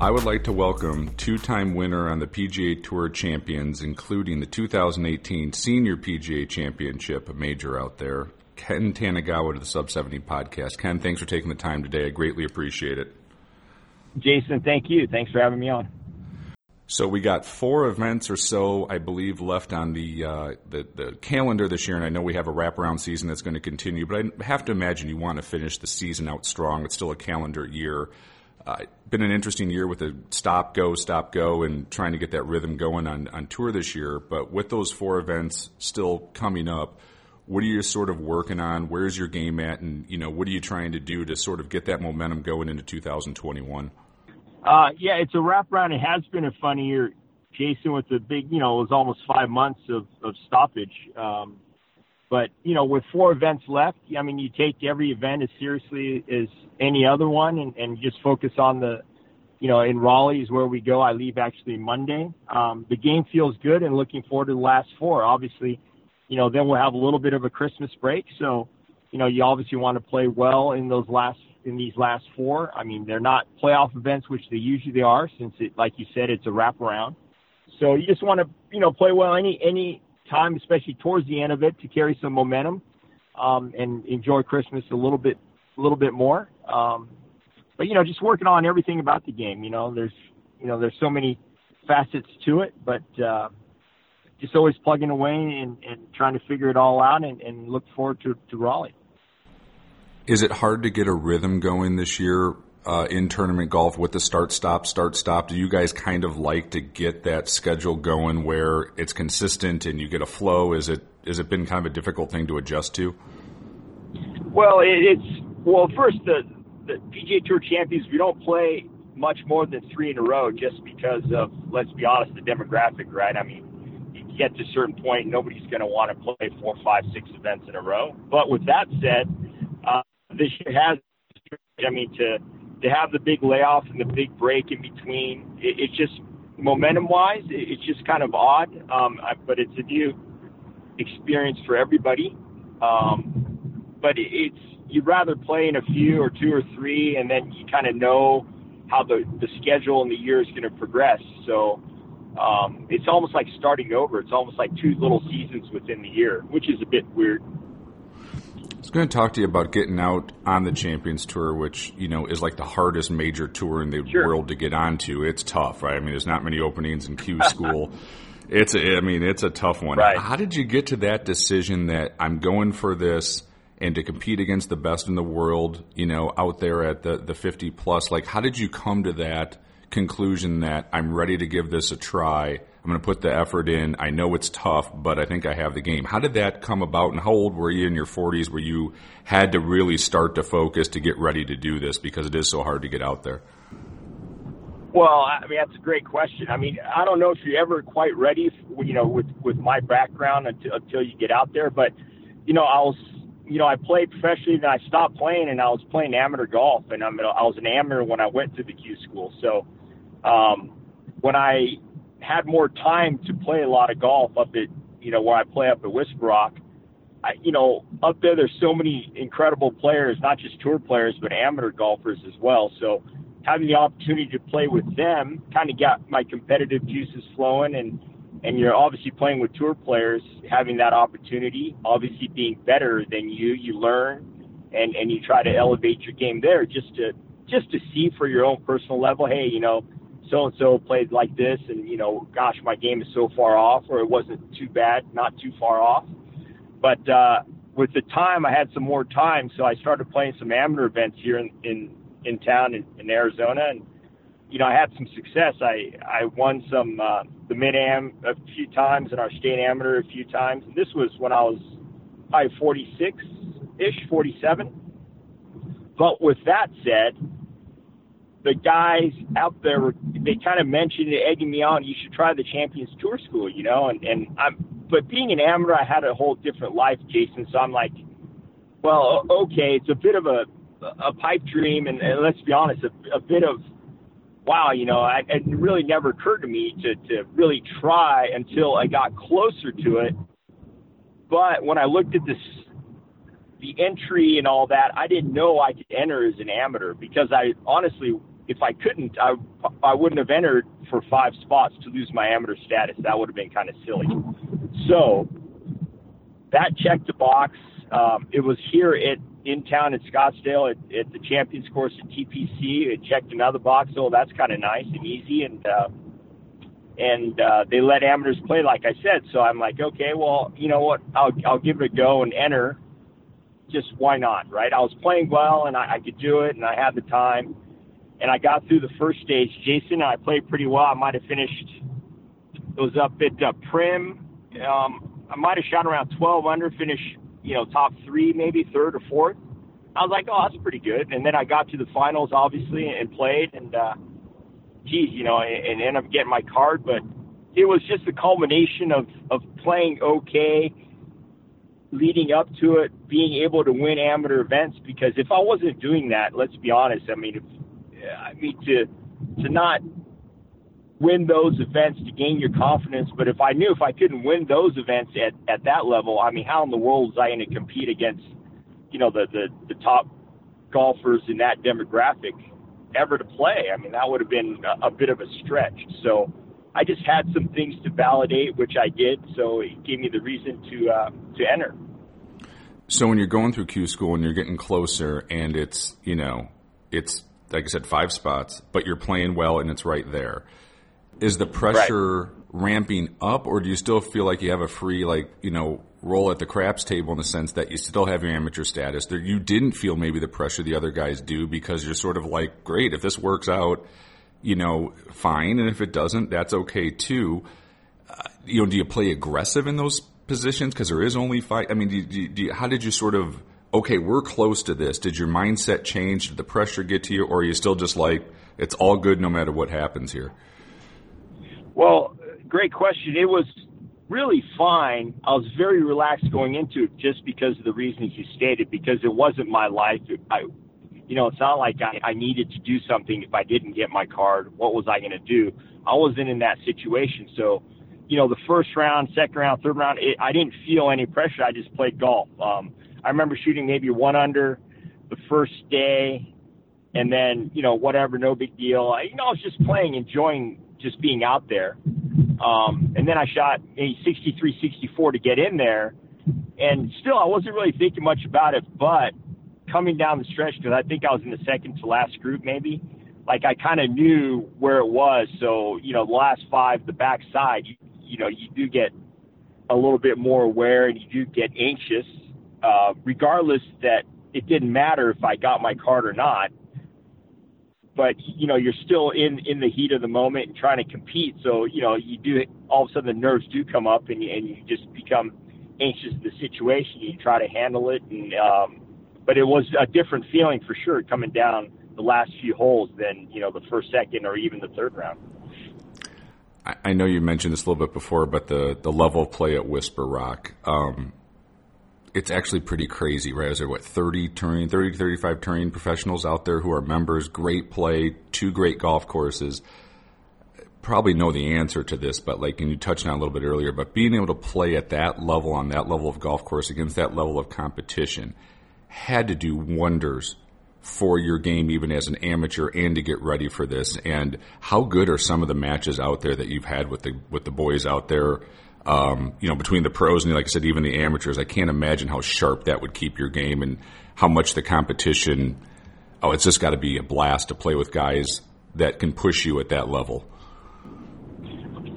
I would like to welcome two time winner on the PGA Tour champions, including the 2018 Senior PGA Championship major out there, Ken Tanigawa to the Sub 70 podcast. Ken, thanks for taking the time today. I greatly appreciate it. Jason, thank you. Thanks for having me on. So we got four events or so, I believe, left on the, uh, the the calendar this year, and I know we have a wraparound season that's going to continue. But I have to imagine you want to finish the season out strong. It's still a calendar year. Uh, been an interesting year with the stop go stop go and trying to get that rhythm going on on tour this year. But with those four events still coming up, what are you sort of working on? Where's your game at, and you know what are you trying to do to sort of get that momentum going into 2021? Uh, yeah, it's a wraparound. It has been a fun year, Jason, with the big, you know, it was almost five months of, of stoppage. Um, but, you know, with four events left, I mean, you take every event as seriously as any other one and, and just focus on the, you know, in Raleigh is where we go. I leave actually Monday. Um, the game feels good and looking forward to the last four. Obviously, you know, then we'll have a little bit of a Christmas break. So, you know, you obviously want to play well in those last in these last four. I mean, they're not playoff events, which they usually are, since it, like you said, it's a wraparound. So you just want to, you know, play well any any time, especially towards the end of it, to carry some momentum um, and enjoy Christmas a little bit, a little bit more. Um, but you know, just working on everything about the game. You know, there's, you know, there's so many facets to it, but uh, just always plugging away and, and trying to figure it all out and, and look forward to, to Raleigh. Is it hard to get a rhythm going this year uh, in tournament golf with the start stop start stop? Do you guys kind of like to get that schedule going where it's consistent and you get a flow? Is it has it been kind of a difficult thing to adjust to? Well, it's well first the the PGA Tour champions we don't play much more than three in a row just because of let's be honest the demographic right. I mean you get to a certain point nobody's going to want to play four, five, six events in a row. But with that said, uh, this year has I mean to to have the big layoff and the big break in between, it, it's just momentum wise, it, it's just kind of odd. Um, I, but it's a new experience for everybody. Um, but it, it's you'd rather play in a few or two or three, and then you kind of know how the the schedule and the year is going to progress. So um, it's almost like starting over. It's almost like two little seasons within the year, which is a bit weird. I was going to talk to you about getting out on the Champions Tour, which you know is like the hardest major tour in the Sure. world to get onto. It's tough, right? I mean, there's not many openings in Q school. it's, a, I mean, it's a tough one. Right. How did you get to that decision that I'm going for this and to compete against the best in the world? You know, out there at the the 50 plus. Like, how did you come to that conclusion that I'm ready to give this a try? I'm going to put the effort in. I know it's tough, but I think I have the game. How did that come about? And how old were you in your 40s where you had to really start to focus to get ready to do this because it is so hard to get out there? Well, I mean that's a great question. I mean, I don't know if you're ever quite ready, you know, with with my background until, until you get out there. But you know, I was, you know, I played professionally, then I stopped playing, and I was playing amateur golf, and I'm, I was an amateur when I went to the Q school. So um, when I had more time to play a lot of golf up at, you know, where I play up at Whisper Rock, I, you know, up there, there's so many incredible players, not just tour players, but amateur golfers as well. So having the opportunity to play with them kind of got my competitive juices flowing and, and you're obviously playing with tour players, having that opportunity, obviously being better than you, you learn and, and you try to elevate your game there just to, just to see for your own personal level, hey, you know, so and so played like this and, you know, gosh, my game is so far off or it wasn't too bad, not too far off. But uh, with the time, I had some more time, so I started playing some amateur events here in in, in town in, in Arizona, and you know I had some success. I I won some uh, the mid am a few times and our state amateur a few times. And this was when I was probably 46 ish, 47. But with that said, the guys out there were they kind of mentioned it, egging me on. You should try the Champions Tour School, you know. And and I'm, but being an amateur, I had a whole different life, Jason. So I'm like, well, okay, it's a bit of a a pipe dream, and, and let's be honest, a, a bit of wow, you know, I, it really never occurred to me to to really try until I got closer to it. But when I looked at this, the entry and all that, I didn't know I could enter as an amateur because I honestly, if I couldn't, I I wouldn't have entered for five spots to lose my amateur status. That would have been kind of silly. So that checked the box. Um, it was here at in town in Scottsdale at, at the Champions Course at TPC. It checked another box, so that's kind of nice and easy. And uh, and uh, they let amateurs play, like I said. So I'm like, okay, well, you know what? I'll I'll give it a go and enter. Just why not, right? I was playing well and I, I could do it, and I had the time. And I got through the first stage. Jason, I played pretty well. I might have finished. It was up at uh, Primm. Um, I might have shot around 12 under, finished you know, top three, maybe third or fourth. I was like, oh, that's pretty good. And then I got to the finals, obviously, and played. And, uh, geez, you know, and, and ended up getting my card. But it was just the culmination of, of playing okay, leading up to it, being able to win amateur events. Because if I wasn't doing that, let's be honest, I mean, if, I mean, to, to not win those events to gain your confidence. But if I knew if I couldn't win those events at, at that level, I mean, how in the world was I going to compete against, you know, the, the, the top golfers in that demographic ever to play? I mean, that would have been a, a bit of a stretch. So I just had some things to validate, which I did. So it gave me the reason to, uh, to enter. So when you're going through Q school and you're getting closer and it's, you know, it's, like I said, five spots, but you're playing well and it's right there is the pressure right. ramping up, or do you still feel like you have a free, like you know, roll at the craps table in the sense that you still have your amateur status? There, you didn't feel maybe the pressure the other guys do because you're sort of like, great, if this works out, you know, fine, and if it doesn't, that's okay too. Uh, you know, do you play aggressive in those positions because there is only five? I mean, do, do, do how did you sort of? Okay, we're close to this. Did your mindset change? Did the pressure get to you, or are you still just like it's all good no matter what happens here? Well, great question. It was really fine. I was very relaxed going into it just because of the reasons you stated, because it wasn't my life. I, you know, it's not like I, I needed to do something if I didn't get my card. What was I going to do? I wasn't in that situation. So, you know, the first round, second round, third round, it, I didn't feel any pressure. I just played golf. Um, I remember shooting maybe one under the first day, and then you know whatever, no big deal. I, you know, I was just playing, enjoying just being out there. Um, and then I shot a 63, 64 to get in there. And still, I wasn't really thinking much about it. But coming down the stretch, because I think I was in the second to last group, maybe, like I kind of knew where it was. So, you know, the last five, the back side, you, you know, you do get a little bit more aware and you do get anxious, uh, regardless that it didn't matter if I got my card or not but you know you're still in in the heat of the moment and trying to compete. So you know you do all of a sudden the nerves do come up and you, and you just become anxious of the situation. You try to handle it, and um, but it was a different feeling for sure coming down the last few holes than you know the first, second, or even the third round. I know you mentioned this a little bit before, but the the level of play at Whisper Rock. Um, it's actually pretty crazy, right? There what 30 touring, 30 35 touring professionals out there who are members? Great play, two great golf courses. Probably know the answer to this, but like, and you touched on a little bit earlier, but being able to play at that level on that level of golf course against that level of competition had to do wonders for your game, even as an amateur, and to get ready for this. And how good are some of the matches out there that you've had with the with the boys out there? Um, you know, between the pros and like I said, even the amateurs, I can't imagine how sharp that would keep your game and how much the competition. Oh, it's just got to be a blast to play with guys that can push you at that level.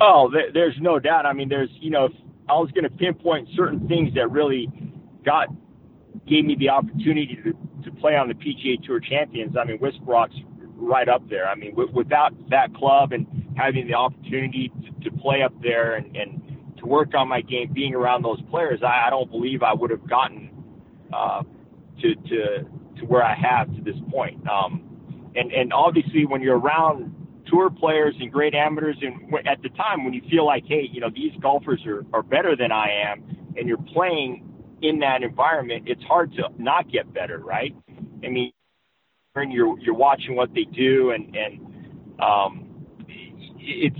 Oh, there's no doubt. I mean, there's you know, I was going to pinpoint certain things that really got gave me the opportunity to to play on the PGA Tour Champions. I mean, Whisper Rock's right up there. I mean, w- without that club and having the opportunity to, to play up there and, and to work on my game, being around those players, I, I don't believe I would have gotten uh, to to to where I have to this point. Um, and and obviously, when you're around tour players and great amateurs. And at the time when you feel like, hey, you know, these golfers are, are better than I am, and you're playing in that environment, it's hard to not get better, right? I mean, you're you're watching what they do, and and um, it's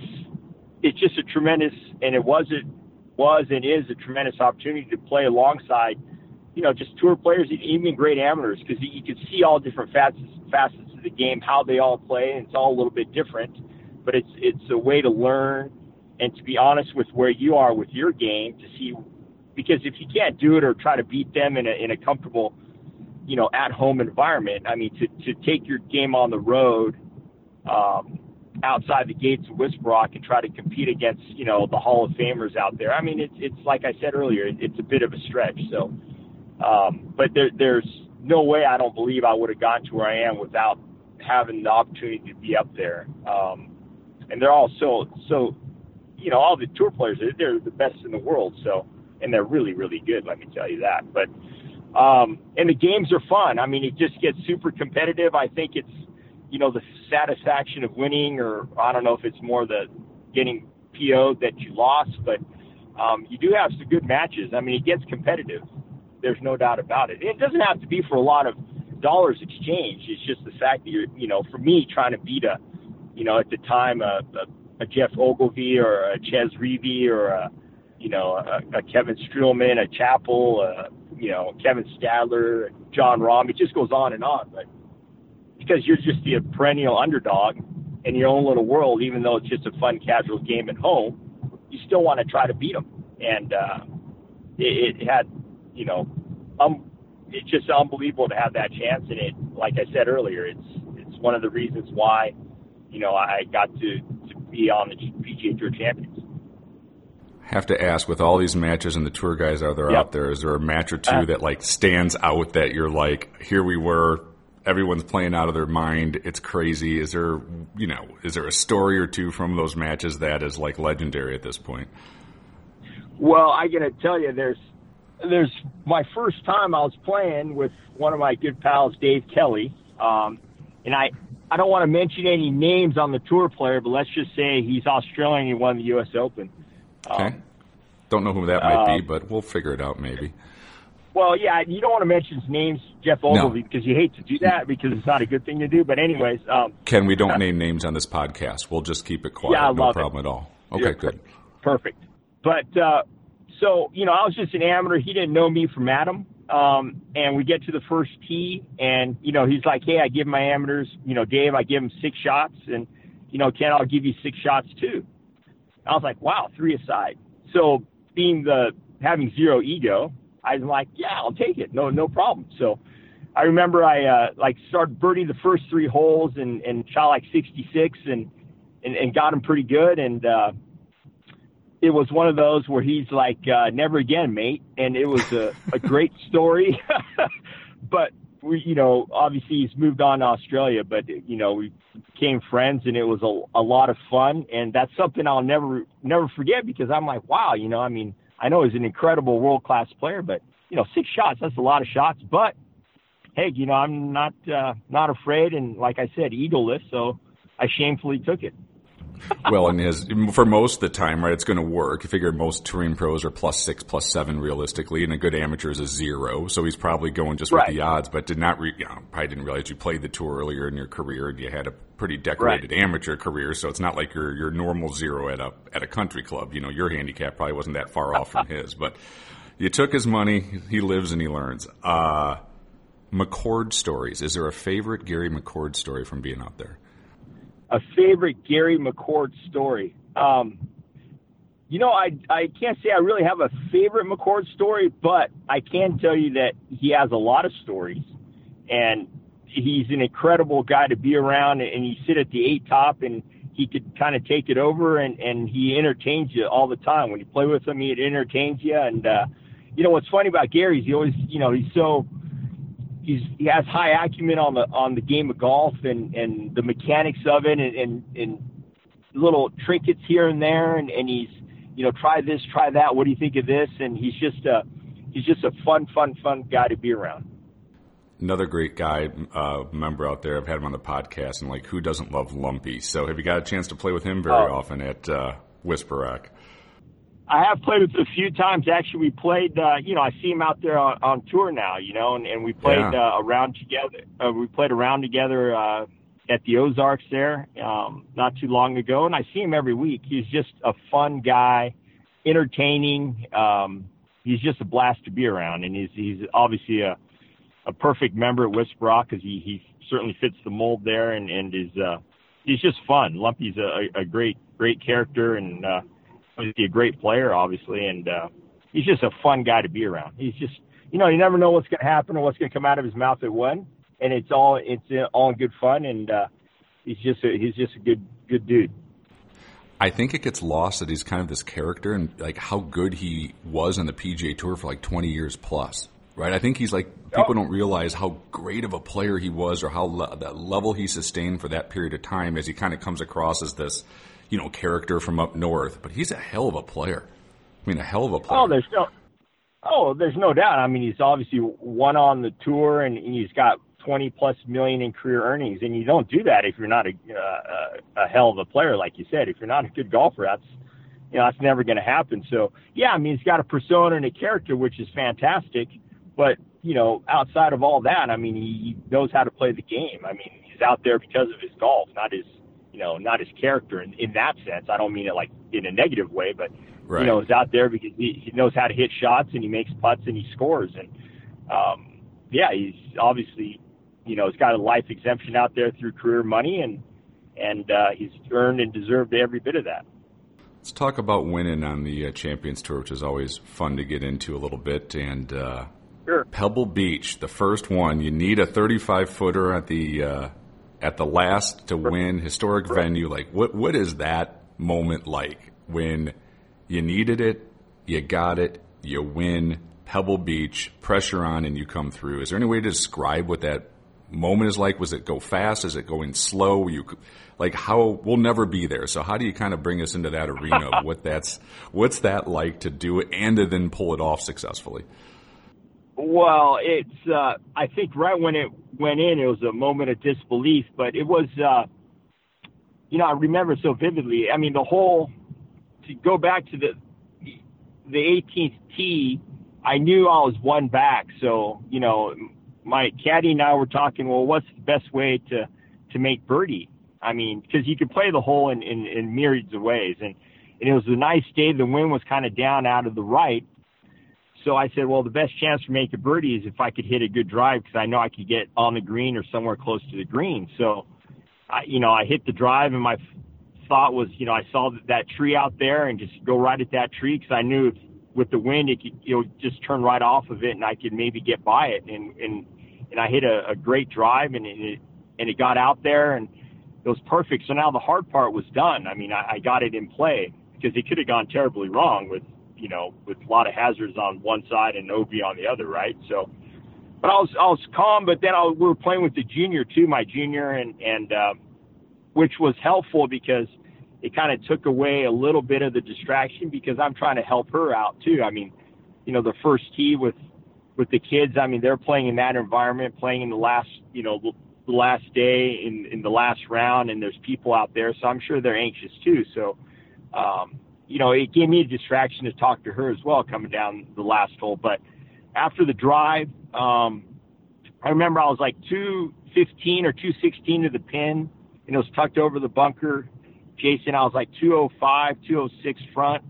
it's just a tremendous, and it was it was and is a tremendous opportunity to play alongside, you know, just tour players, even great amateurs, because you can see all different facets facets of the game, how they all play, and it's all a little bit different. But it's it's a way to learn and to be honest with where you are with your game to see, because if you can't do it or try to beat them in a in a comfortable, you know, at home environment, I mean, to to take your game on the road. Um, outside the gates of Whisper Rock and try to compete against, you know, the Hall of Famers out there. I mean, it's it's like I said earlier, it's a bit of a stretch. So, um, but there, there's no way I don't believe I would have gotten to where I am without having the opportunity to be up there. Um, and they're all so so, you know, all the tour players they're the best in the world. So, and they're really really good. Let me tell you that. But um, and the games are fun. I mean, it just gets super competitive. I think it's you know, the satisfaction of winning, or I don't know if it's more the getting PO'd that you lost, but um, you do have some good matches. I mean, it gets competitive. There's no doubt about it. It doesn't have to be for a lot of dollars exchanged. It's just the fact that you're, you know, for me trying to beat a, you know, at the time a, a, a Geoff Ogilvy or a Chez Reavie or a, you know, a, a Kevin Streelman, a Chappell, a, you know, Kevin Stadler, Jon Rahm. It just goes on and on. But because you're just the perennial underdog in your own little world, even though it's just a fun, casual game at home, you still want to try to beat them. And uh, it, it had, you know, um, it's just unbelievable to have that chance. And it, like I said earlier, it's it's one of the reasons why, you know, I got to to be on the PGA Tour Champions. Have to ask, with all these matches and the tour guys that are Yep. out there, is there a match or two Uh, that like stands out that you're like, here we were, everyone's playing out of their mind, it's crazy. Is there, you know, is there a story or two from those matches that is like legendary at this point? Well, I gotta tell you, there's there's my first time I was playing with one of my good pals, Dave Kelly, um, and I I don't want to mention any names on the tour player, but let's just say he's Australian. He won the U.S. Open. Okay. Um, Don't know who that might uh, be, but we'll figure it out maybe. Well, yeah, you don't want to mention his names, Geoff Ogilvy, because you hate to do that because it's not a good thing to do. But anyways, um, Ken, we don't name names on this podcast. We'll just keep it quiet. Yeah, I no love it. problem at all. Okay, Yeah, good. Perfect. But uh, so you know, I was just an amateur. He didn't know me from Adam. Um, and we get to the first tee, and you know, he's like, "Hey, I give my amateurs, you know, Dave, I give him six shots, and you know, Ken, I'll give you six shots too." I was like, "Wow, three aside." So, being the having zero ego, I was like, "Yeah, I'll take it. No, no problem." So, I remember I uh, like started birdie the first three holes and and shot like 66 and and, and got him pretty good and. uh it was one of those where he's like, uh, never again, mate. And it was a, a great story. but we, you know, obviously he's moved on to Australia, but you know, we became friends and it was a, a lot of fun. And that's something I'll never, never forget because I'm like, wow, you know, I mean, I know he's an incredible world class player, but you know, six shots, that's a lot of shots, but hey, you know, I'm not, uh, not afraid. And like I said, egoless. So I shamefully took it. Well, and his for most of the time, right, it's going to work. You figure most touring pros are plus six, plus seven realistically, and a good amateur is a zero. So he's probably going just Right. with the odds, but did not, re- you know, probably didn't realize you played the tour earlier in your career and you had a pretty decorated amateur career. So it's not like your your normal zero at a at a country club. You know, your handicap probably wasn't that far off from his, but you took his money. He lives and he learns. Uh, McCord stories. Is there a favorite Gary McCord story from being out there? A favorite Gary McCord story. Um, you know, I I can't say I really have a favorite McCord story, but I can tell you that he has a lot of stories, and he's an incredible guy to be around. And you sit at the eight top, and he could kind of take it over, and and he entertains you all the time. When you play with him, he entertains you. And uh, you know what's funny about Gary is he always, you know, he's so he's he has high acumen on the on the game of golf and and the mechanics of it and and, and little trinkets here and there and and he's you know try this try that what do you think of this and he's just a he's just a fun fun fun guy to be around another great guy, uh, member out there. I've had him on the podcast, and like, who doesn't love Lumpy? So, have you got a chance to play with him very Oh. often at uh, Whisper Rock? I have played with him a few times. Actually, we played. Uh, you know, I see him out there on, on tour now. You know, and, and we played Yeah. uh, around together. Uh, we played around together uh, at the Ozarks there um, not too long ago, and I see him every week. He's just a fun guy, entertaining. Um, he's just a blast to be around, and he's he's obviously a a perfect member at Whisper Rock because he he certainly fits the mold there, and and is uh, he's just fun. Lumpy's a, a great great character and. Uh, obviously a great player, obviously, and uh, he's just a fun guy to be around. He's just, you know, you never know what's going to happen or what's going to come out of his mouth at one, and it's all it's all in good fun, and uh, he's just a, he's just a good good dude. I think it gets lost that he's kind of this character and like how good he was on the PGA Tour for like 20 years plus, right? I think he's like people don't realize how great of a player he was or how le- the level he sustained for that period of time as he kind of comes across as this, you know, character from up north. But he's a hell of a player. I mean, a hell of a player. Oh, there's no, oh, there's no doubt. I mean, he's obviously won on the tour, and he's got 20 plus million in career earnings, and you don't do that if you're not a uh, a hell of a player, like you said. If you're not a good golfer, that's you know that's never going to happen. So yeah, I mean, he's got a persona and a character, which is fantastic. But you know, outside of all that, I mean, he knows how to play the game. I mean, he's out there because of his golf, not his you know, not his character in, in that sense. I don't mean it like in a negative way, but Right. you know, he's out there because he, he knows how to hit shots and he makes putts and he scores. And um, yeah, he's obviously, you know, he's got a life exemption out there through career money, and and uh, he's earned and deserved every bit of that. Let's talk about winning on the uh, Champions Tour, which is always fun to get into a little bit. And uh, Sure. Pebble Beach, the first one, you need a 35 footer at the uh, at the last to win historic venue. Like, what what is that moment like when you needed it, you got it, you win Pebble Beach, pressure on, and you come through? Is there any way to describe what that moment is like? Was it go fast? Is it going slow? You like how we'll never be there. So how do you kind of bring us into that arena what that's what's that like to do it and to then pull it off successfully? Well, it's uh, I think right when it went in, it was a moment of disbelief, but it was, uh, you know, I remember so vividly. I mean, the whole to go back to the the 18th tee, I knew I was one back, so you know, my caddy and I were talking. Well, what's the best way to to make birdie? I mean, because you could play the hole in, in, in myriads of ways, and and it was a nice day. The wind was kind of down out of the right. So I said, well, the best chance for making birdie is if I could hit a good drive because I know I could get on the green or somewhere close to the green. So, I, you know, I hit the drive and my thought was, you know, I saw that, tree out there and just go right at that tree because I knew with the wind it could, you know, just turn right off of it and I could maybe get by it. And and and I hit a, a great drive and it and it got out there and it was perfect. So now the hard part was done. I mean, I, I got it in play because it could have gone terribly wrong with you know, with a lot of hazards on one side and OB on the other, right? So, but I was I was calm. But then I, we were playing with the junior too, my junior, and and uh, which was helpful because it kind of took away a little bit of the distraction because I'm trying to help her out too. I mean, you know, the first tee with with the kids. I mean, they're playing in that environment, playing in the last, you know, the last day in in the last round, and there's people out there, so I'm sure they're anxious too. So. Um, you know, it gave me a distraction to talk to her as well coming down the last hole. But after the drive, um, I remember I was like 215 or 216 to the pin, and it was tucked over the bunker. Jason, I was like 205, 206 front,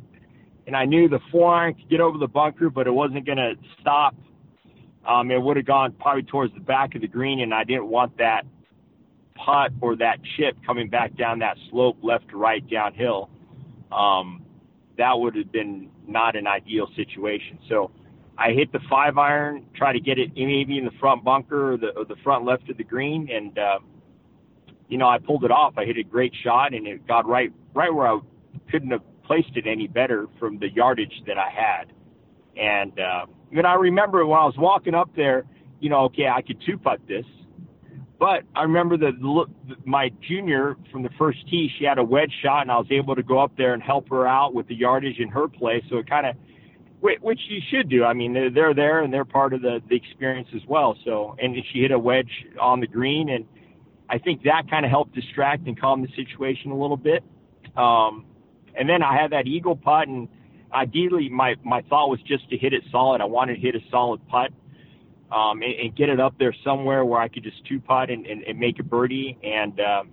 and I knew the four iron could get over the bunker, but it wasn't going to stop. Um, it would have gone probably towards the back of the green, and I didn't want that putt or that chip coming back down that slope left to right downhill. Um, that would have been not an ideal situation. So I hit the five iron, try to get it maybe in the front bunker or the, or the front left of the green, and uh, you know I pulled it off. I hit a great shot, and it got right right where I couldn't have placed it any better from the yardage that I had. And uh, then I remember when I was walking up there, you know, okay, I could two putt this. But I remember that look, my junior from the first tee, she had a wedge shot, and I was able to go up there and help her out with the yardage in her play. So it kind of which you should do. I mean, they're, they're there and they're part of the, the experience as well. So, and she hit a wedge on the green, and I think that kind of helped distract and calm the situation a little bit. Um, and then I had that eagle putt, and ideally, my my thought was just to hit it solid. I wanted to hit a solid putt. Um, and, and get it up there somewhere where I could just two putt and, and, and make a birdie. And, um,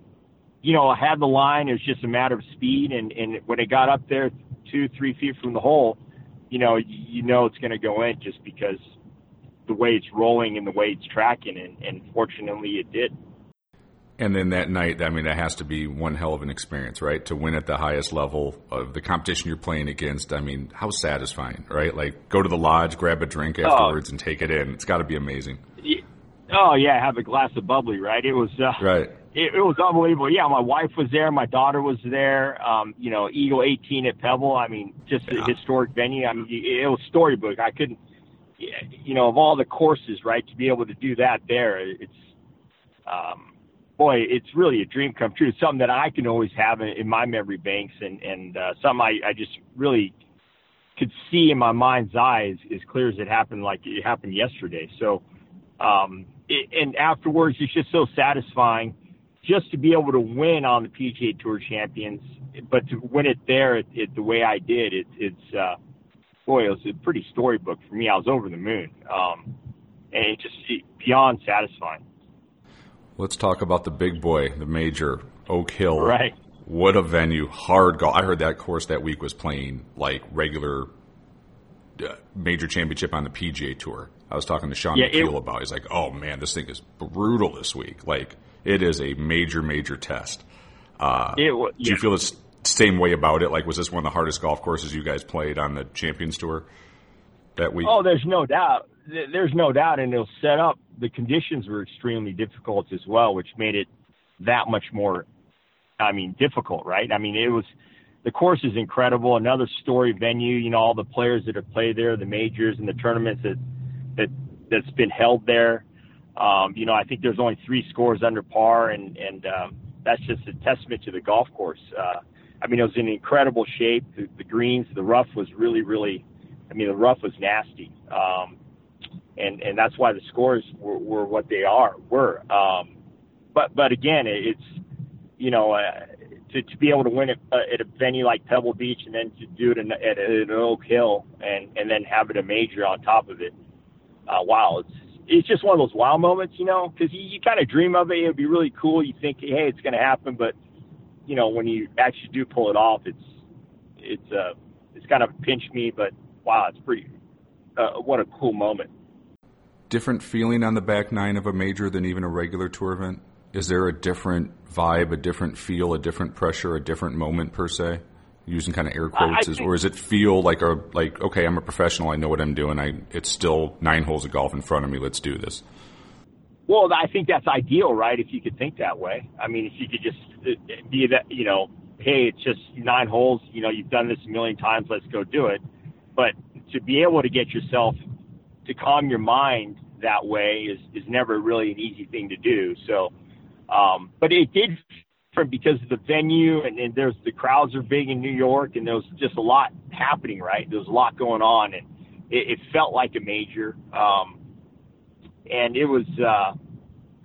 you know, I had the line. It was just a matter of speed. And, and when it got up there two, three feet from the hole, you know, you know it's going to go in just because the way it's rolling and the way it's tracking, and, and fortunately it did. And then that night, I mean, that has to be one hell of an experience, right? To win at the highest level of the competition you're playing against. I mean, how satisfying, right? Like, go to the lodge, grab a drink oh. afterwards, oh. and take it in. It's got to be amazing. Oh yeah, have a glass of bubbly, right? It was uh, right. It, it was unbelievable. Yeah, my wife was there, my daughter was there. Um, you know, Eagle 18 at Pebble. I mean, just yeah. a historic venue. I mean, it was storybook. I couldn't, you know, of all the courses, right, to be able to do that there, it's, um, boy, it's really a dream come true. It's something that I can always have in, in my memory banks, and and uh, something I, I just really could see in my mind's eye as, as clear as it happened, like it happened yesterday. So, um, it, and afterwards, it's just so satisfying just to be able to win on the PGA Tour Champions, but to win it there it, it, the way I did, it, it's uh, boy, it was a pretty storybook for me. I was over the moon, um, and it just it, beyond satisfying. Let's talk about the big boy, the major Oak Hill. Right. What a venue! Hard golf. I heard that course that week was playing like regular uh, major championship on the PGA Tour. I was talking to Sean yeah, McKeel about. It, he's like, "Oh man, this thing is brutal this week. Like, it is a major, major test." Uh, it, yeah. Do you feel the same way about it? Like, was this one of the hardest golf courses you guys played on the Champions Tour that week? Oh, there's no doubt. There's no doubt, and it'll set up. The conditions were extremely difficult as well, which made it that much more. I mean, difficult, right? I mean, it was the course is incredible. Another story venue. You know, all the players that have played there, the majors and the tournaments that that that's been held there. Um, you know, I think there's only three scores under par, and and um, that's just a testament to the golf course. Uh, I mean, it was in incredible shape. The, the greens, the rough was really, really. I mean, the rough was nasty, um, and and that's why the scores were, were what they are were. Um, but but again, it's you know. Uh, to, to be able to win it uh, at a venue like Pebble Beach and then to do it in, at, at an Oak Hill and and then have it a major on top of it uh, wow, it's it's just one of those wow moments, you know, because you, you kind of dream of it. It'd be really cool. You think, hey, it's going to happen, but you know, when you actually do pull it off, it's it's uh it's kind of pinch me, but wow, it's pretty. Uh, what a cool moment. Different feeling on the back nine of a major than even a regular tour event. Is there a different vibe, a different feel, a different pressure, a different moment per se? using kind of air quotes, is, or does it feel like a like okay, I'm a professional, I know what I'm doing. I it's still nine holes of golf in front of me. Let's do this. Well, I think that's ideal, right? If you could think that way. I mean, if you could just uh, be that, you know, hey, it's just nine holes. You know, you've done this a million times. Let's go do it. But to be able to get yourself to calm your mind that way is is never really an easy thing to do. So, um, but it did different because of the venue and, and there's the crowds are big in New York and there's just a lot happening, right? There's a lot going on and it, it felt like a major. Um, and it was, uh,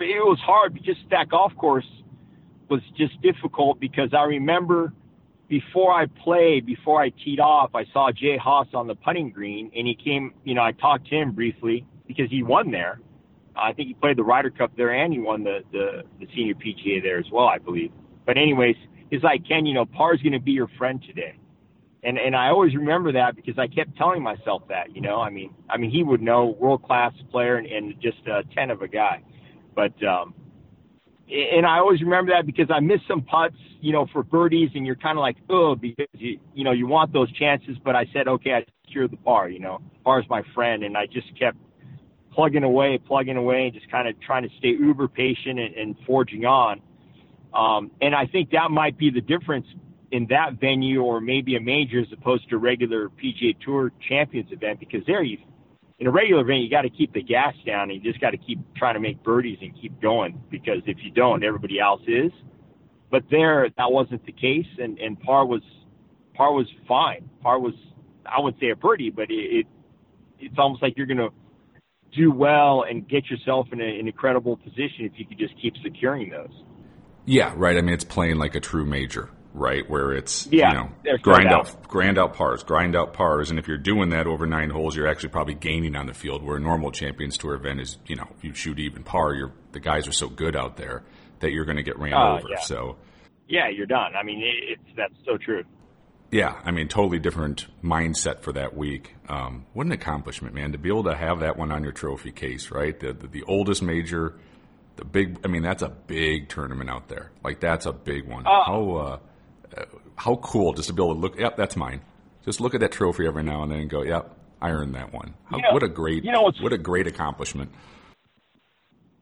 it was hard because that golf course was just difficult because I remember before I played, before I teed off, I saw Jay Haas on the putting green and he came, you know, I talked to him briefly because he won there I think he played the Ryder Cup there and he won the, the, the senior PGA there as well, I believe. But anyways, he's like, Ken, you know, par's going to be your friend today. And, and I always remember that because I kept telling myself that, you know, I mean, I mean, he would know world class player and, and just a 10 of a guy. But, um, and I always remember that because I missed some putts, you know, for birdies, and you're kind of like, oh, because you, you know, you want those chances. But I said, okay, I secure the par, you know, par's my friend, and I just kept plugging away, plugging away, and just kind of trying to stay uber patient and, and forging on. Um, and I think that might be the difference in that venue or maybe a major as opposed to regular PGA Tour Champions event because there you, in a regular event, you got to keep the gas down and you just got to keep trying to make birdies and keep going because if you don't, everybody else is. But there, that wasn't the case, and and par was par was fine. Par was I wouldn't say a birdie, but it, it it's almost like you're to do well and get yourself in a, an incredible position if you could just keep securing those. Yeah, right. I mean, it's playing like a true major, right? Where it's Yeah, you know grind doubt. out grind out pars, grind out pars, and if you're doing that over nine holes, you're actually probably gaining on the field. Where a normal Champions Tour event is, you know, you shoot even par, you're the guys are so good out there that you're going to get ran Oh, over. yeah. So Yeah, you're done. I mean, it, it's that's so true. yeah, I mean, totally different mindset for that week. Um, what an accomplishment, man, to be able to have that one on your trophy case, right? The, the the oldest major, the big. I mean, that's a big tournament out there. Like that's a big one. Oh. How uh, uh, how cool just to be able to look. Yep, that's mine. Just look at that trophy every now and then and go, yep, I earned that one. How, You know- what a great, you know what a great accomplishment.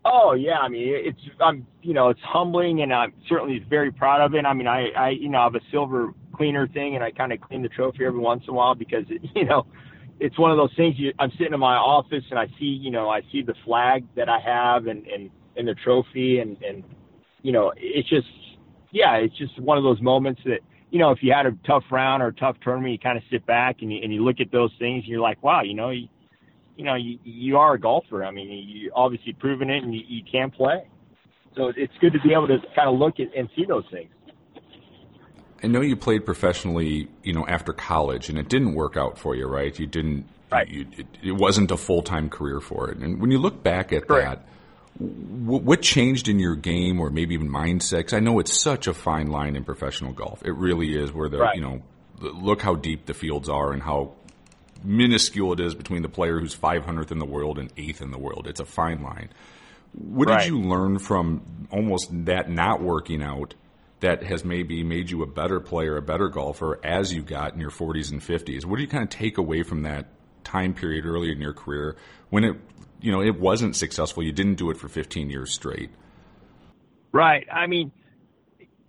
Oh yeah, I mean it's I'm you know it's humbling and I'm certainly very proud of it. I mean I I you know I have a silver cleaner thing and I kind of clean the trophy every once in a while because it, you know it's one of those things. You, I'm sitting in my office and I see you know I see the flag that I have and and and the trophy and and you know it's just yeah it's just one of those moments that you know if you had a tough round or a tough tournament you kind of sit back and you and you look at those things and you're like wow you know you, you know, you, you are a golfer. I mean, you obviously proven it, and you, you can play. So it's good to be able to kind of look at and see those things. I know you played professionally, you know, after college, and it didn't work out for you, right? You didn't. Right. You, it, it wasn't a full time career for it. And when you look back at Correct. that, what changed in your game, or maybe even mindset? 'Cause I know it's such a fine line in professional golf. It really is. Where the Right. you know, look how deep the fields are, and how minuscule it is between the player who's 500th in the world and eighth in the world. It's a fine line. What Right. did you learn from almost that not working out that has maybe made you a better player, a better golfer as you got in your 40s and 50s? What do you kind of take away from that time period early in your career when it, you know, it wasn't successful? You didn't do it for 15 years straight. Right. I mean,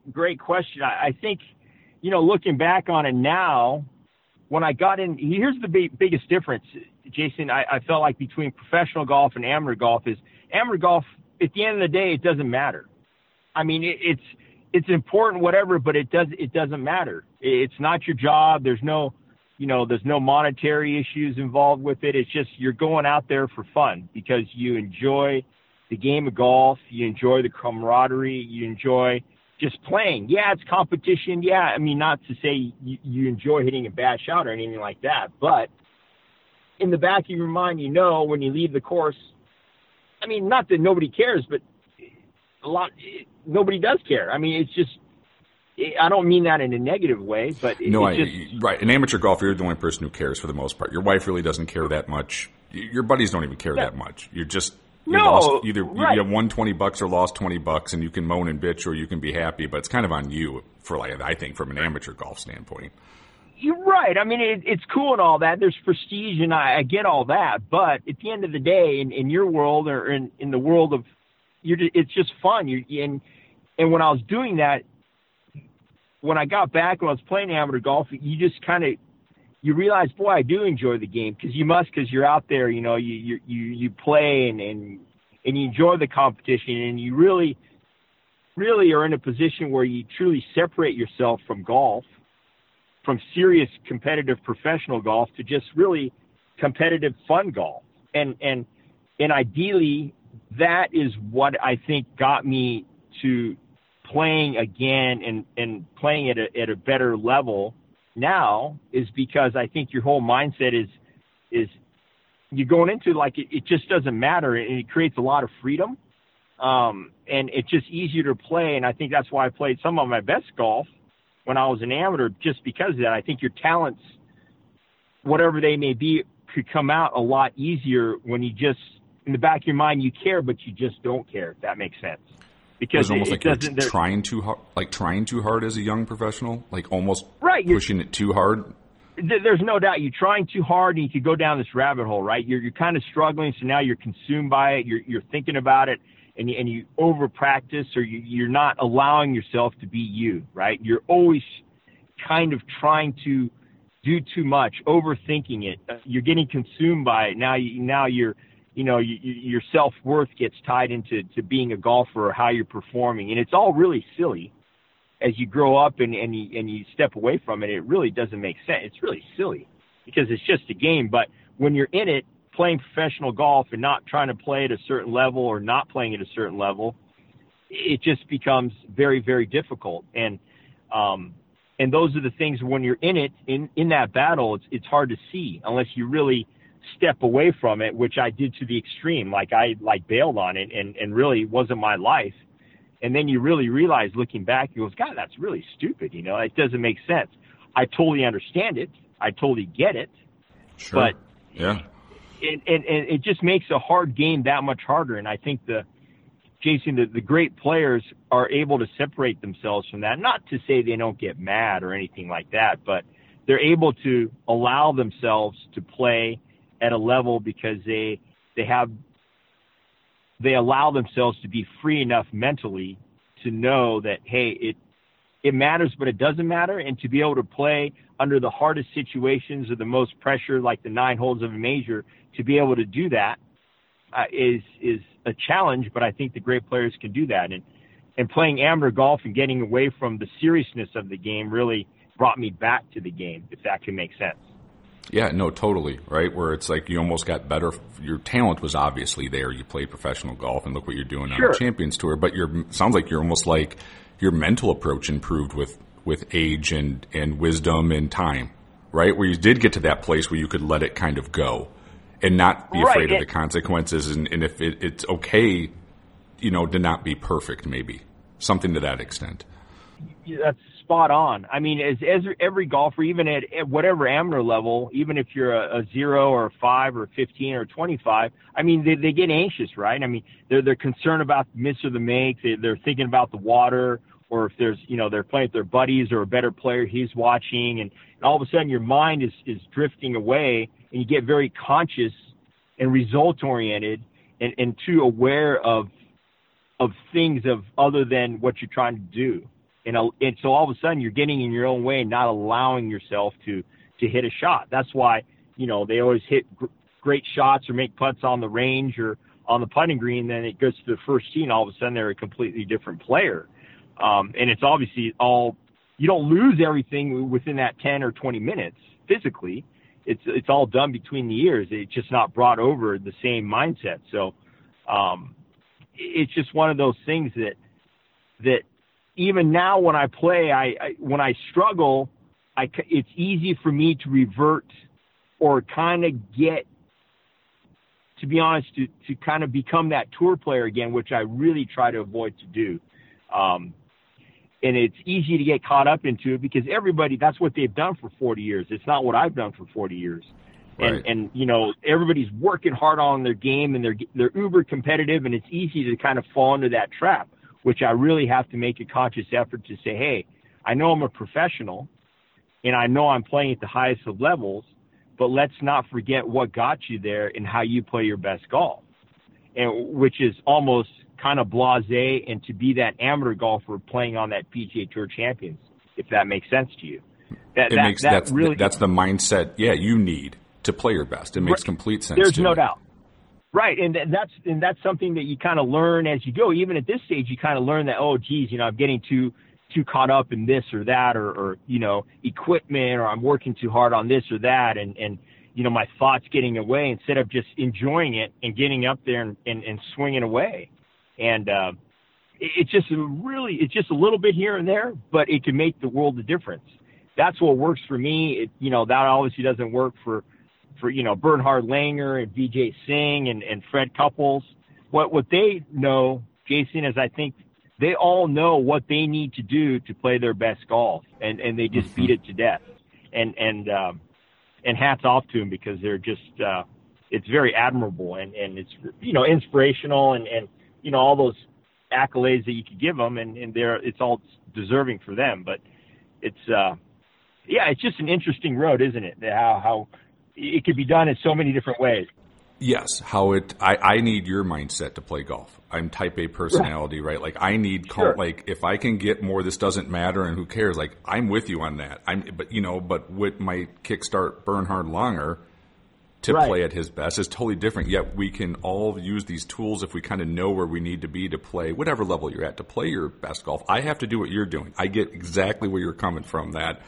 great question. I, I think, you know, looking back on it now, when I got in, here's the big, biggest difference, Jason. I, I felt like between professional golf and amateur golf is amateur golf. At the end of the day, it doesn't matter. I mean, it, it's it's important, whatever, but it does it doesn't matter. It's not your job. There's no, you know, there's no monetary issues involved with it. It's just you're going out there for fun because you enjoy the game of golf. You enjoy the camaraderie. You enjoy just playing. Yeah, it's competition. Yeah, I mean, not to say you, you enjoy hitting a bad shot or anything like that, but in the back of your mind, you know when you leave the course. I mean, not that nobody cares, but a lot nobody does care. I mean, it's just. I don't mean that in a negative way, but it, No, it I, right. An amateur golfer, you're the only person who cares for the most part. Your wife really doesn't care that much. Your buddies don't even care Yeah. that much. You're just you No, lost either right. you have won twenty bucks or lost twenty bucks, and you can moan and bitch, or you can be happy. But it's kind of on you for like I think from an amateur golf standpoint. You're right. I mean, it, it's cool and all that. There's prestige, and I, I get all that. But at the end of the day, in, in your world or in, in the world of, you're, it's just fun. You and and when I was doing that, when I got back when I was playing amateur golf, you just kind of you realize, boy, I do enjoy the game because you must because you're out there. You know, you you you, play and and and you enjoy the competition, and you really really are in a position where you truly separate yourself from golf from serious competitive professional golf to just really competitive fun golf. And and and ideally that is what I think got me to playing again and, and playing at a at a better level now is because I think your whole mindset is is you're going into like it, it just doesn't matter and it creates a lot of freedom. Um, and it's just easier to play and I think that's why I played some of my best golf when I was an amateur just because of that. I think your talents, whatever they may be, could come out a lot easier when you just in the back of your mind you care, but you just don't care. If that makes sense, because almost it, like you're doesn't. trying too hard, like trying too hard as a young professional, like almost Right, pushing it too hard. there's no doubt you're trying too hard and you could go down this rabbit hole, right? You're you're kind of struggling, so now you're consumed by it. You're you're thinking about it, and you, and you over practice, or you, you're not allowing yourself to be you, right? You're always kind of trying to do too much, overthinking it. You're getting consumed by it. Now you now you're you know you, you- your self worth gets tied into to being a golfer or how you're performing, and it's all really silly as you grow up and and you, and you step away from it, it really doesn't make sense. It's really silly. because it's just a game. But when you're in it, playing professional golf and not trying to play at a certain level or not playing at a certain level, it just becomes very, very difficult. And um, and those are the things when you're in it in in that battle, it's it's hard to see unless you really step away from it, which I did to the extreme. Like I like bailed on it and and really wasn't my life. And then you really realize looking back, you goes, God, that's really stupid. You know, it doesn't make sense. I totally understand it. I totally get it. Sure. But yeah, and, and it just makes a hard game that much harder. And I think the Jason, the, the great players are able to separate themselves from that. Not to say they don't get mad or anything like that, but they're able to allow themselves to play at a level because they they have they allow themselves to be free enough mentally to know that hey it it matters but it doesn't matter. And to be able to play under the hardest situations or the most pressure like the nine holes of a major to be able to do that uh, is is a challenge but I think the great players can do that. And and playing amateur golf and getting away from the seriousness of the game really brought me back to the game if that can make sense yeah, no, totally, right? Where it's like you almost got better. Your talent was obviously there. You played professional golf, and look what you're doing sure. on the Champions Tour. But your sounds like you're almost like your mental approach improved with with age and and wisdom and time, right? Where you did get to that place where you could let it kind of go and not be right. afraid of the consequences, and, and if it, it's okay, you know, to not be perfect, maybe something to that extent. That's spot on. I mean, as, as every golfer, even at, at whatever amateur level, even if you're a, a zero or a five or 15 or 25, I mean, they, they get anxious, right? I mean, they're, they're concerned about the miss or the make. They, they're thinking about the water or if there's, you know, they're playing with their buddies or a better player he's watching. And, and all of a sudden your mind is, is drifting away and you get very conscious and result oriented and, and too aware of, of things of other than what you're trying to do and, and so all of a sudden you're getting in your own way and not allowing yourself to to hit a shot. That's why you know they always hit gr- great shots or make putts on the range or on the putting green. Then it goes to the first tee, and all of a sudden they're a completely different player. Um, and it's obviously all you don't lose everything within that 10 or 20 minutes physically. It's it's all done between the ears. It's just not brought over the same mindset. So um, it's just one of those things that that even now when I play, I, I when I struggle, I it's easy for me to revert or kind of get to be honest to to kind of become that tour player again, which I really try to avoid to do. Um, and it's easy to get caught up into it because everybody that's what they've done for 40 years. It's not what I've done for 40 years. Right. And and you know everybody's working hard on their game and they're they're uber competitive and it's easy to kind of fall into that trap which I really have to make a conscious effort to say, hey, I know I'm a professional and I know I'm playing at the highest of levels, but let's not forget what got you there and how you play your best golf. And which is almost kind of blase and to be that amateur golfer playing on that PGA Tour Champions, if that makes sense to you. That, it that, makes that that's really that's the mindset. Yeah, you need to play your best. It makes complete sense. There's no doubt. Right, and that's and that's something that you kind of learn as you go. Even at this stage, you kind of learn that oh, geez, you know, I'm getting too too caught up in this or that, or, or you know, equipment, or I'm working too hard on this or that, and and you know, my thoughts getting away instead of just enjoying it and getting up there and and, and swinging away. And uh, it, it's just really, it's just a little bit here and there, but it can make the world a difference. That's what works for me. It, you know, that obviously doesn't work for for you know Bernhard Langer and Vijay Singh and, and Fred Couples. What what they know, Jason, is I think they all know what they need to do to play their best golf, and and they just mm-hmm. beat it to death. And and um, and hats off to them because they're just uh, it's very admirable and and it's you know inspirational and and you know all those accolades that you could give them, and and they're it's all deserving for them. But it's uh, yeah, it's just an interesting road, isn't it? How how it could be done in so many different ways. Yes, how it. I, I need your mindset to play golf. I'm Type A personality, right? right? Like I need call, like if I can get more, this doesn't matter, and who cares? Like I'm with you on that. I'm, but you know, but what might kickstart Bernhard Langer to right. play at his best is totally different. Yet we can all use these tools if we kind of know where we need to be to play whatever level you're at to play your best golf. I have to do what you're doing. I get exactly where you're coming from. That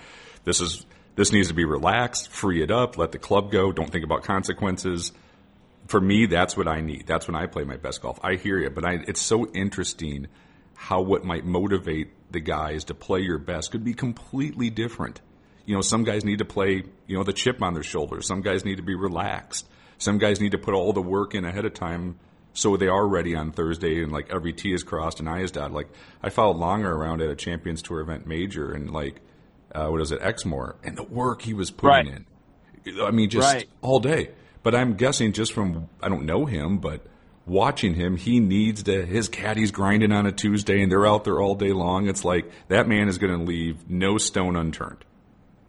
this is This needs to be relaxed, free it up, let the club go, don't think about consequences. For me, that's what I need. That's when I play my best golf. I hear you, but I, it's so interesting how what might motivate the guys to play your best could be completely different. You know, some guys need to play, you know, the chip on their shoulder. Some guys need to be relaxed. Some guys need to put all the work in ahead of time so they are ready on Thursday and like every T is crossed and I is dotted. Like I followed Langer around at a Champions Tour event major and like uh, what is it Exmoor and the work he was putting Right. in. I mean, just Right. all day. But I'm guessing just from I don't know him, but watching him, he needs to. His caddy's grinding on a Tuesday, and they're out there all day long. It's like that man is going to leave no stone unturned.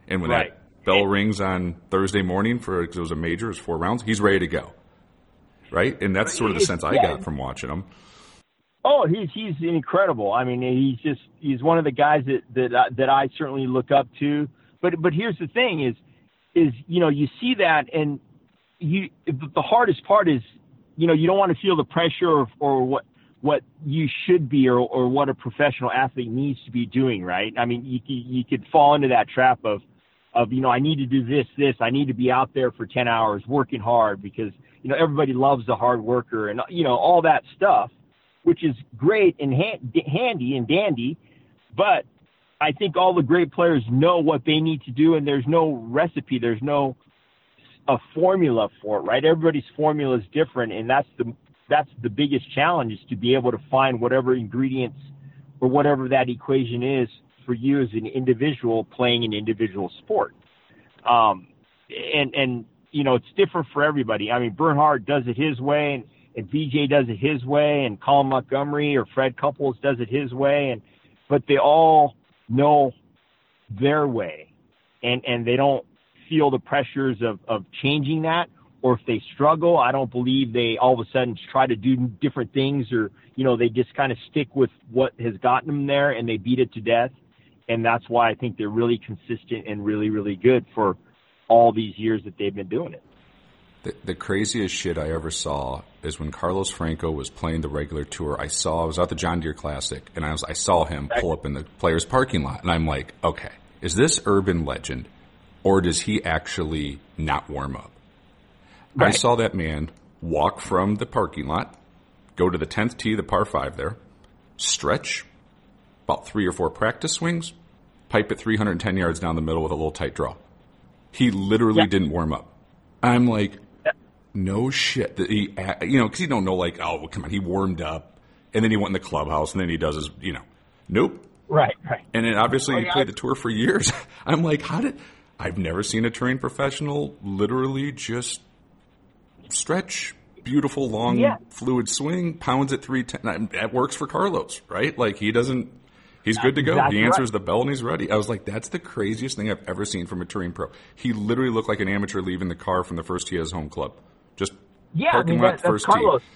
And when Right. that bell rings on Thursday morning for because it was a major, it was four rounds, he's ready to go. Right, and that's sort of the sense I got from watching him. Oh, he's he's incredible. I mean, he's just he's one of the guys that that I- that I certainly look up to. But but here's the thing: is is you know you see that, and you the hardest part is you know you don't want to feel the pressure or, or what what you should be or or what a professional athlete needs to be doing. Right? I mean, you you you could fall into that trap of of you know I need to do this this I need to be out there for 10 hours working hard because you know everybody loves the hard worker and you know all that stuff which is great and hand, handy and dandy but I think all the great players know what they need to do and there's no recipe there's no a formula for it right everybody's formula is different and that's the that's the biggest challenge is to be able to find whatever ingredients or whatever that equation is for you as an individual playing an individual sport. Um, and and you know it's different for everybody. I mean, Bernhard does it his way, and, and Vijay does it his way, and Colin Montgomerie or Fred Couples does it his way, and but they all know their way, and and they don't feel the pressures of of changing that. Or if they struggle, I don't believe they all of a sudden try to do different things, or you know they just kind of stick with what has gotten them there and they beat it to death and that's why I think they're really consistent and really, really good for all these years that they've been doing it. The, the craziest shit I ever saw is when Carlos Franco was playing the regular tour. I saw I was at the John Deere Classic, and I was I saw him pull up in the players' parking lot, and I'm like, okay, is this urban legend, or does he actually not warm up? I saw that man walk from the parking lot, go to the tenth tee, the par five there, stretch, about three or four practice swings, pipe it 310 yards down the middle with a little tight draw. He literally Yeah. didn't warm up. I'm like, no shit. That he, you know, because you don't know, like, oh, well, come on, he warmed up, and then he went in the clubhouse, and then he does his, you know, nope. Right, right. And then obviously Oh, he played the tour for years. I'm like, how did? I've never seen a trained professional literally just stretch, beautiful long Yeah. fluid swing, pounds at three ten. That works for Carlos, right? Like he doesn't. He's good to go. exactly he answers right. the bell and he's ready. I was like, that's the craziest thing I've ever seen from a touring pro. He literally looked like an amateur leaving the car from the first of his home club. Just Yeah, I mean lot, that, first Carlos. tee.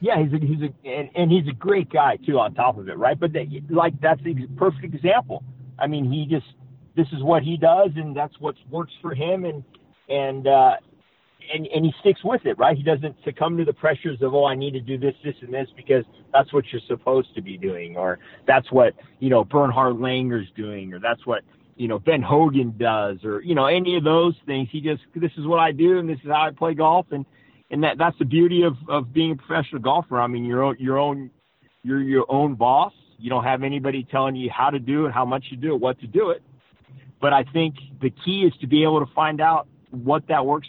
Yeah, he's a, he's a and, and he's a great guy too. On top of it, right? But that, like that's the perfect example. I mean, he just this is what he does, and that's what works for him, and and uh, and and he sticks with it, right? He doesn't succumb to the pressures of oh, I need to do this, this, and this because that's what you're supposed to be doing, or that's what you know Bernhard Langer's doing, or that's what you know Ben Hogan does, or you know any of those things. He just this is what I do, and this is how I play golf, and and that that's the beauty of of being a professional golfer. I mean, your own your own you're your own boss. You don't have anybody telling you how to do it, how much to do it, what to do it. But I think the key is to be able to find out what that works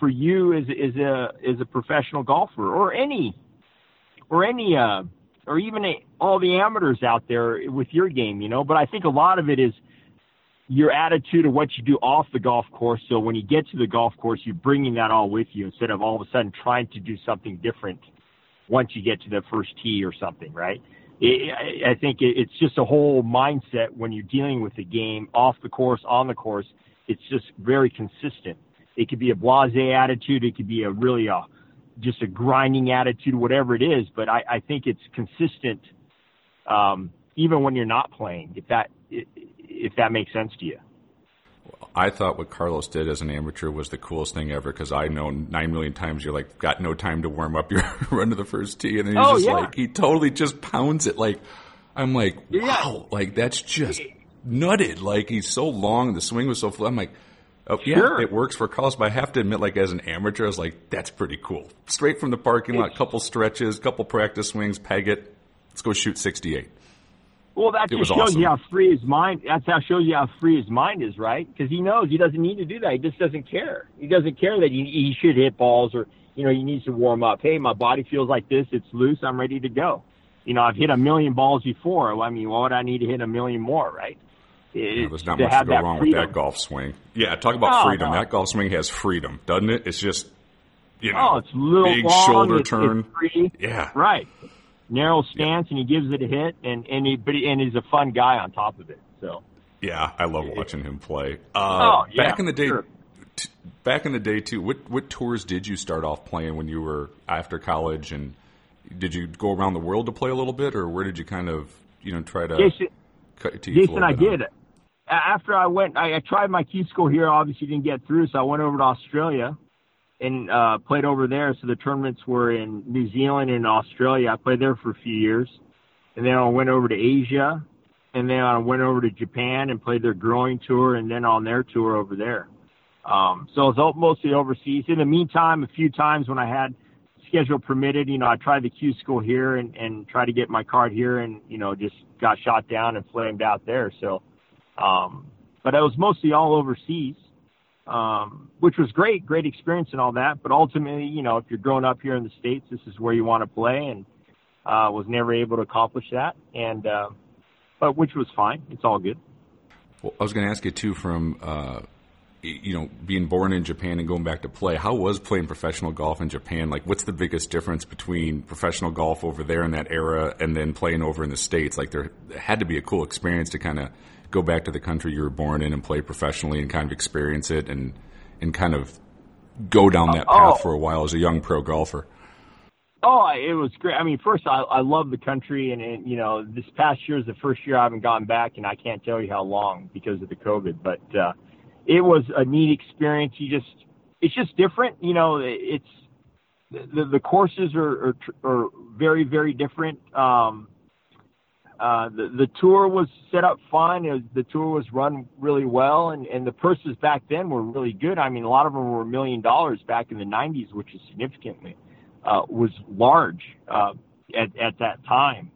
for you as as a as a professional golfer or any or any uh or even a, all the amateurs out there with your game, you know. But I think a lot of it is your attitude of what you do off the golf course. So when you get to the golf course, you're bringing that all with you instead of all of a sudden trying to do something different once you get to the first tee or something, right? It, I think it, it's just a whole mindset when you're dealing with the game off the course, on the course. It's just very consistent. It could be a blasé attitude. It could be a really a just a grinding attitude, whatever it is. But I, I think it's consistent, um, even when you're not playing. If that if that makes sense to you. I thought what Carlos did as an amateur was the coolest thing ever because I know nine million times you're like got no time to warm up your run to the first tee and then he's Oh, just yeah. like he totally just pounds it like I'm like Yeah. wow like that's just nutted. Like he's so long, the swing was so flat. I'm like, oh yeah, Sure. it works for Carlos. But I have to admit, like as an amateur, I was like, that's pretty cool. Straight from the parking lot, couple stretches, couple practice swings, peg it. Let's go shoot 68. Well, that It just shows awesome. you how free his mind. That's how shows you how free his mind is, right? Because he knows he doesn't need to do that. He just doesn't care. He doesn't care that he, he should hit balls or you know he needs to warm up. Hey, my body feels like this. It's loose. I'm ready to go. You know, I've hit a million balls before. I mean, why would I need to hit a million more, right? It, there's not much to go wrong freedom. with that golf swing. Yeah, talk about No, freedom. no. That golf swing has freedom, doesn't it? It's just, you know, Oh, it's little big long, shoulder it's- turn. It's. Yeah. Right. Narrow stance, and he gives it a hit, and and he but he, and he's a fun guy on top of it. So Yeah, I love watching him play. Uh, Oh, yeah, back in the day, sure. t- back in the day too. What what tours did you start off playing when you were after college, and did you go around the world to play a little bit, or where did you kind of you know try to Jason, cut your teeth? Jason, I bit on? After I went, I, I tried my Q school here. Obviously, didn't get through, so I went over to Australia and uh, played over there. So the tournaments were in New Zealand and Australia. I played there for a few years, and then I went over to Asia, and then I went over to Japan and played their growing tour, and then on their tour over there. Um, so it was mostly overseas. In the meantime, a few times when I had schedule permitted, you know, I tried the Q school here and, and tried to get my card here and, you know, just got shot down and flamed out there. So, um, but it was mostly all overseas, um, which was great, great experience and all that. But ultimately, you know, if you're growing up here in the States, this is where you want to play and, uh, was never able to accomplish that. And, uh, but which was fine. It's all good. Well, I was going to ask you too, from uh, you know being born in Japan and going back to play. How was playing professional golf in Japan? Like, what's the biggest difference between professional golf over there in that era and then playing over in the states? Like, there had to be a cool experience to kind of go back to the country you were born in and play professionally and kind of experience it and and kind of go down that path Oh. for a while as a young pro golfer. Oh, it was great. I mean, first, I, I love the country, and, and you know, this past year is the first year I haven't gone back, and I can't tell you how long because of the COVID. But uh, it was a neat experience. You just, it's just different. You know, it's the the courses are are, are very very different. Um, uh, the the tour was set up fine. Was, the tour was run really well, and and the purses back then were really good. I mean, a lot of them were a million dollars back in the '90s, which is significantly uh, was large uh, at at that time,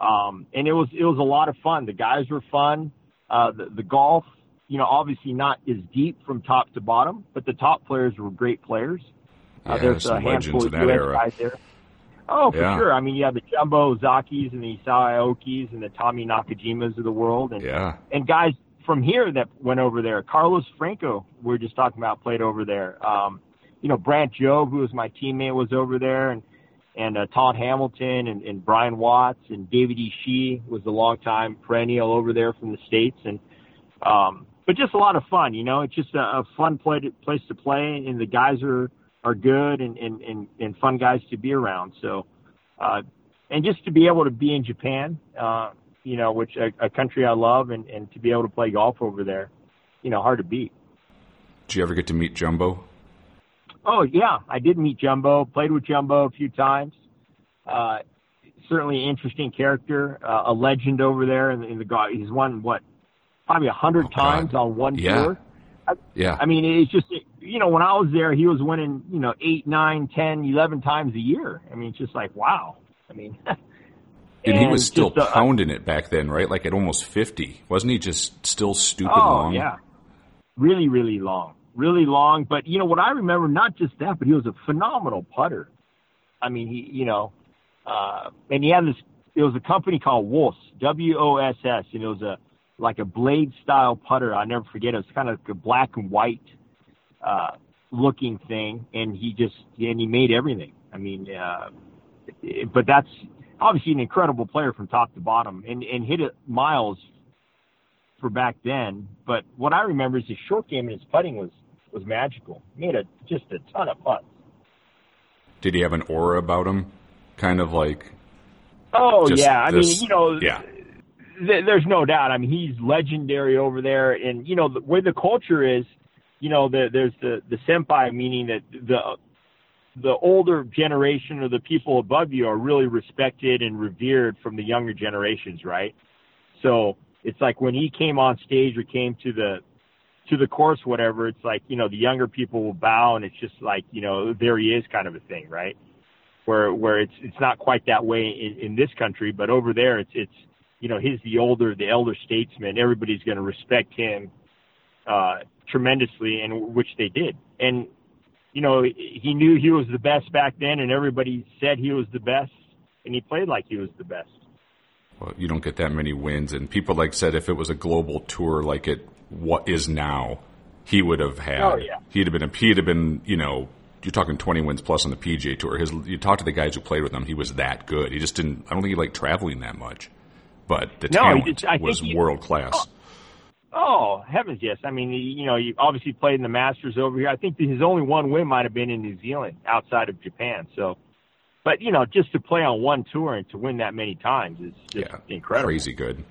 um, and it was it was a lot of fun. The guys were fun. Uh, the, the golf, you know, obviously not as deep from top to bottom, but the top players were great players. Uh, Yeah, there's some a handful of US era. guys there. Oh, for Yeah. sure. I mean, you have the Jumbo Ozakis and the Isao Aokis and the Tommy Nakajimas of the world, and Yeah, and guys from here that went over there. Carlos Franco, we were just talking about, played over there. Um, you know, Brandt Jobe, who was my teammate, was over there, and and uh, Todd Hamilton and, and Brian Watts and David Ishii was a long time perennial over there from the states, and um, but just a lot of fun. You know, it's just a, a fun play to, place to play, and the guys are are good and and and, and fun guys to be around. So. Uh, and just to be able to be in Japan, uh, you know, which a, a country I love, and, and to be able to play golf over there, you know, hard to beat. did you ever get to meet Jumbo? Oh yeah, I did meet Jumbo. Played with Jumbo a few times. Uh, certainly an interesting character, uh, a legend over there in, in the golf. He's won what, probably a hundred Oh, times on one Yeah. tour. Yeah, I mean, it's just you know when I was there, he was winning you know eight, nine, ten, eleven times a year. I mean, it's just like wow. I mean, and he was still just a- pounding it back then, right? Like at almost fifty, wasn't he? Just still stupid Oh long. yeah, really, really long, really long. But you know what I remember? Not just that, but he was a phenomenal putter. I mean, he, you know, uh, and he had this. It was a company called Woss, W O S S, and it was a like a blade style putter. I never forget. It was kind of like a black and white uh, looking thing, and he just and he made everything. I mean, uh, it- but that's obviously an incredible player from top to bottom, and and hit it miles for back then. But what I remember is his short game and his putting was was magical. He made a just a ton of putts. Did he have an aura about him? Kind of like Oh yeah, I this- mean you know yeah. th- there's no doubt. I mean he's legendary over there, and you know the, where the culture is. You know the, there's the the senpai, meaning that the the older generation or the people above you are really respected and revered from the younger generations, right? So it's like when he came on stage or came to the to the course, whatever. It's like you know the younger people will bow, and it's just like you know there he is, kind of a thing, right? Where where it's it's not quite that way in, in this country, but over there it's it's you know he's the older, the elder statesman. Everybody's going to respect him uh, tremendously, and which they did. And you know he knew he was the best back then, and everybody said he was the best, and he played like he was the best. Well, you don't get that many wins, and people like said if it was a global tour like it what is now, he would have had. Oh, yeah. He'd have been. He'd have been. You know, you're talking 20 wins plus on the PGA Tour. His. You talk to the guys who played with him. He was that good. He just didn't. I don't think he liked traveling that much, but the No, talent just- was world class. Oh heavens, yes! I mean, you know, you obviously played in the Masters over here. I think his only one win might have been in New Zealand, outside of Japan. So, but you know, just to play on one tour and to win that many times is just yeah, incredible. crazy good.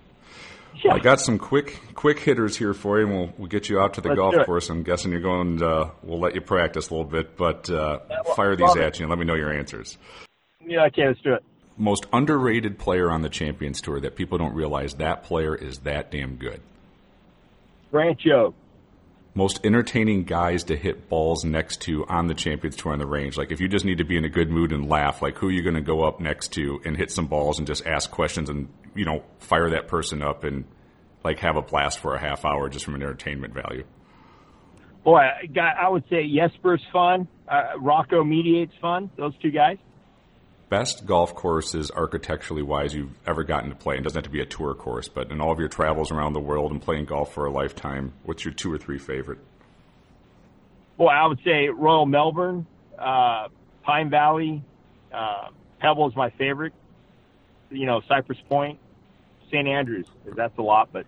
Yeah. I got some quick quick hitters here for you, and we'll, we'll get you out to the Let's golf course. I'm guessing you're going. Uh, we'll let you practice a little bit, but uh, well, fire these at you and let me know your answers. Yeah, okay, let's do it. Most underrated player on the Champions Tour that people don't realize that player is that damn good. Brancho. Most entertaining guys to hit balls next to on the Champions Tour on the range. Like if you just need to be in a good mood and laugh, like who are you going to go up next to and hit some balls and just ask questions and you know fire that person up and like have a blast for a half hour just from an entertainment value. Boy, I I would say Jesper's fun. Uh, Rocco Mediate's fun. Those two guys. Best golf courses architecturally wise you've ever gotten to play? It doesn't have to be a tour course, but in all of your travels around the world and playing golf for a lifetime, what's your two or three favorite? Well, I would say Royal Melbourne, uh, Pine Valley, uh, Pebble is my favorite. You know, Cypress Point, St. Andrews. That's a lot, but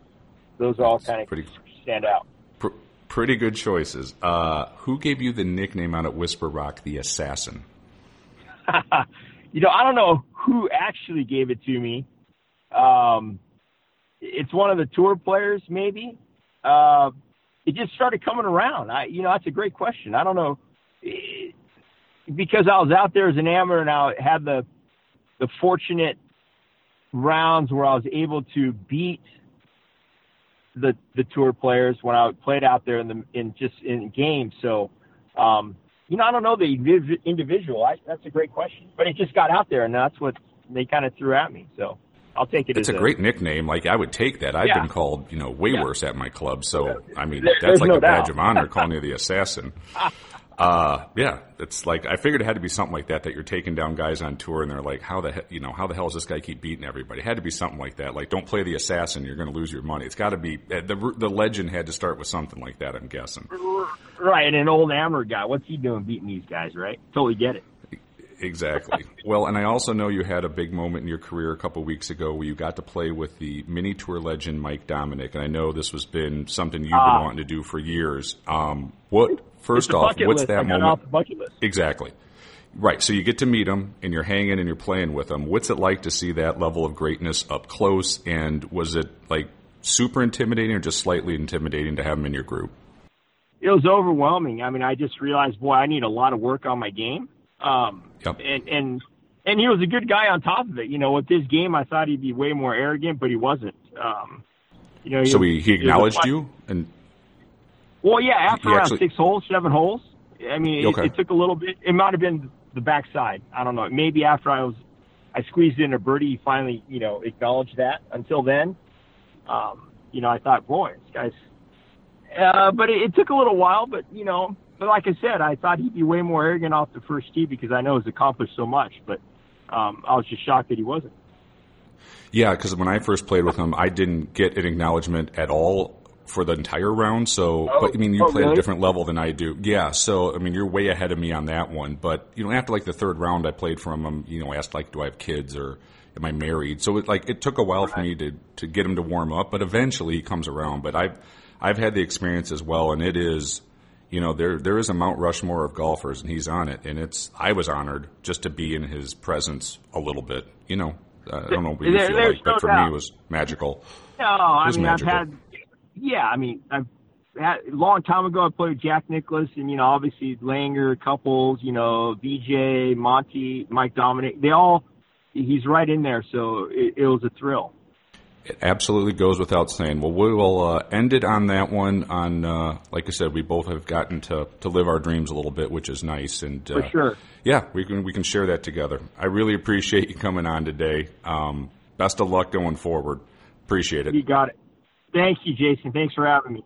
those all kind of Pretty- stand out. Pr- pretty good choices. Uh, who gave you the nickname out at Whisper Rock, the Assassin? you know, I don't know who actually gave it to me. Um, it's one of the tour players, maybe. Uh, it just started coming around. I, you know, that's a great question. I don't know because I was out there as an amateur and I had the the fortunate rounds where I was able to beat the the tour players when I played out there in the in just in games. So, um, you know, I don't know the individual. I, that's a great question, but it just got out there, and that's what they kind of threw at me. So, I'll take it. It's as a great nickname. Like I would take that. I've Yeah. been called, you know, way Yeah. worse at my club. So I mean, There- that's like no a badge doubt. of honor calling you the assassin. Uh, yeah, it's like I figured it had to be something like that. That you're taking down guys on tour, and they're like, "How the he- you know how the hell does this guy keep beating everybody?" It had to be something like that. Like, don't play the assassin; you're going to lose your money. It's got to be uh, the the legend had to start with something like that. I'm guessing. right. And an old amateur guy, what's he doing beating these guys? Right? Totally get it. Exactly. well, and I also know you had a big moment in your career a couple weeks ago where you got to play with the mini tour legend Mike Dominic, and I know this has been something you've been wanting to do for years. Um, what first off, what's list. that I moment? off the bucket list. Exactly. Right. So you get to meet them and you're hanging and you're playing with them. What's it like to see that level of greatness up close? And was it like super intimidating or just slightly intimidating to have them in your group? it was overwhelming. I mean, I just realized, boy, I need a lot of work on my game. Um, Yep. and and and he was a good guy on top of it. You know, with this game, I thought he'd be way more arrogant, but he wasn't. Um, you know, So was- he, he acknowledged fun- you and Well, yeah, after around actually- six holes, seven holes. I mean, it, Okay. it took a little bit. It might have been the backside. I don't know. Maybe after I was, I squeezed in a birdie, he finally, you know, acknowledged that. Until then, um, you know, I thought, boy, this guy's. Uh, but it, it took a little while. But you know, but like I said, I thought he'd be way more arrogant off the first tee because I know he's accomplished so much. But um, I was just shocked that he wasn't. Yeah, because when I first played with him, I didn't get an acknowledgement at all for the entire round. So, Oh, but I mean, you oh, play at a different level than I do. Yeah, so I mean, you're way ahead of me on that one. But you know, after like the third round, I played from him. You know, asked like, do I have kids or am I married? So it like it took a while for me to to get him to warm up, but eventually he comes around. But I've I've had the experience as well, and it is. You know, there there is a Mount Rushmore of golfers, and he's on it. And it's I was honored just to be in his presence a little bit. You know, I don't know what you There- feel like, but no for me, it was magical. No, I mean magical. I've had, yeah, I mean I've had a long time ago I played with Jack Nicklaus and you know obviously Langer, Couples, you know Vijay, Monty, Mike Dominic, they all he's right in there, so it, it was a thrill. It absolutely goes without saying. Well, we will uh, end it on that one. On uh, like I said, we both have gotten to, to live our dreams a little bit, which is nice. And For sure. yeah, we can we can share that together. I really appreciate you coming on today. Um, best of luck going forward. Appreciate it. You got it. Thank you, Jason. Thanks for having me.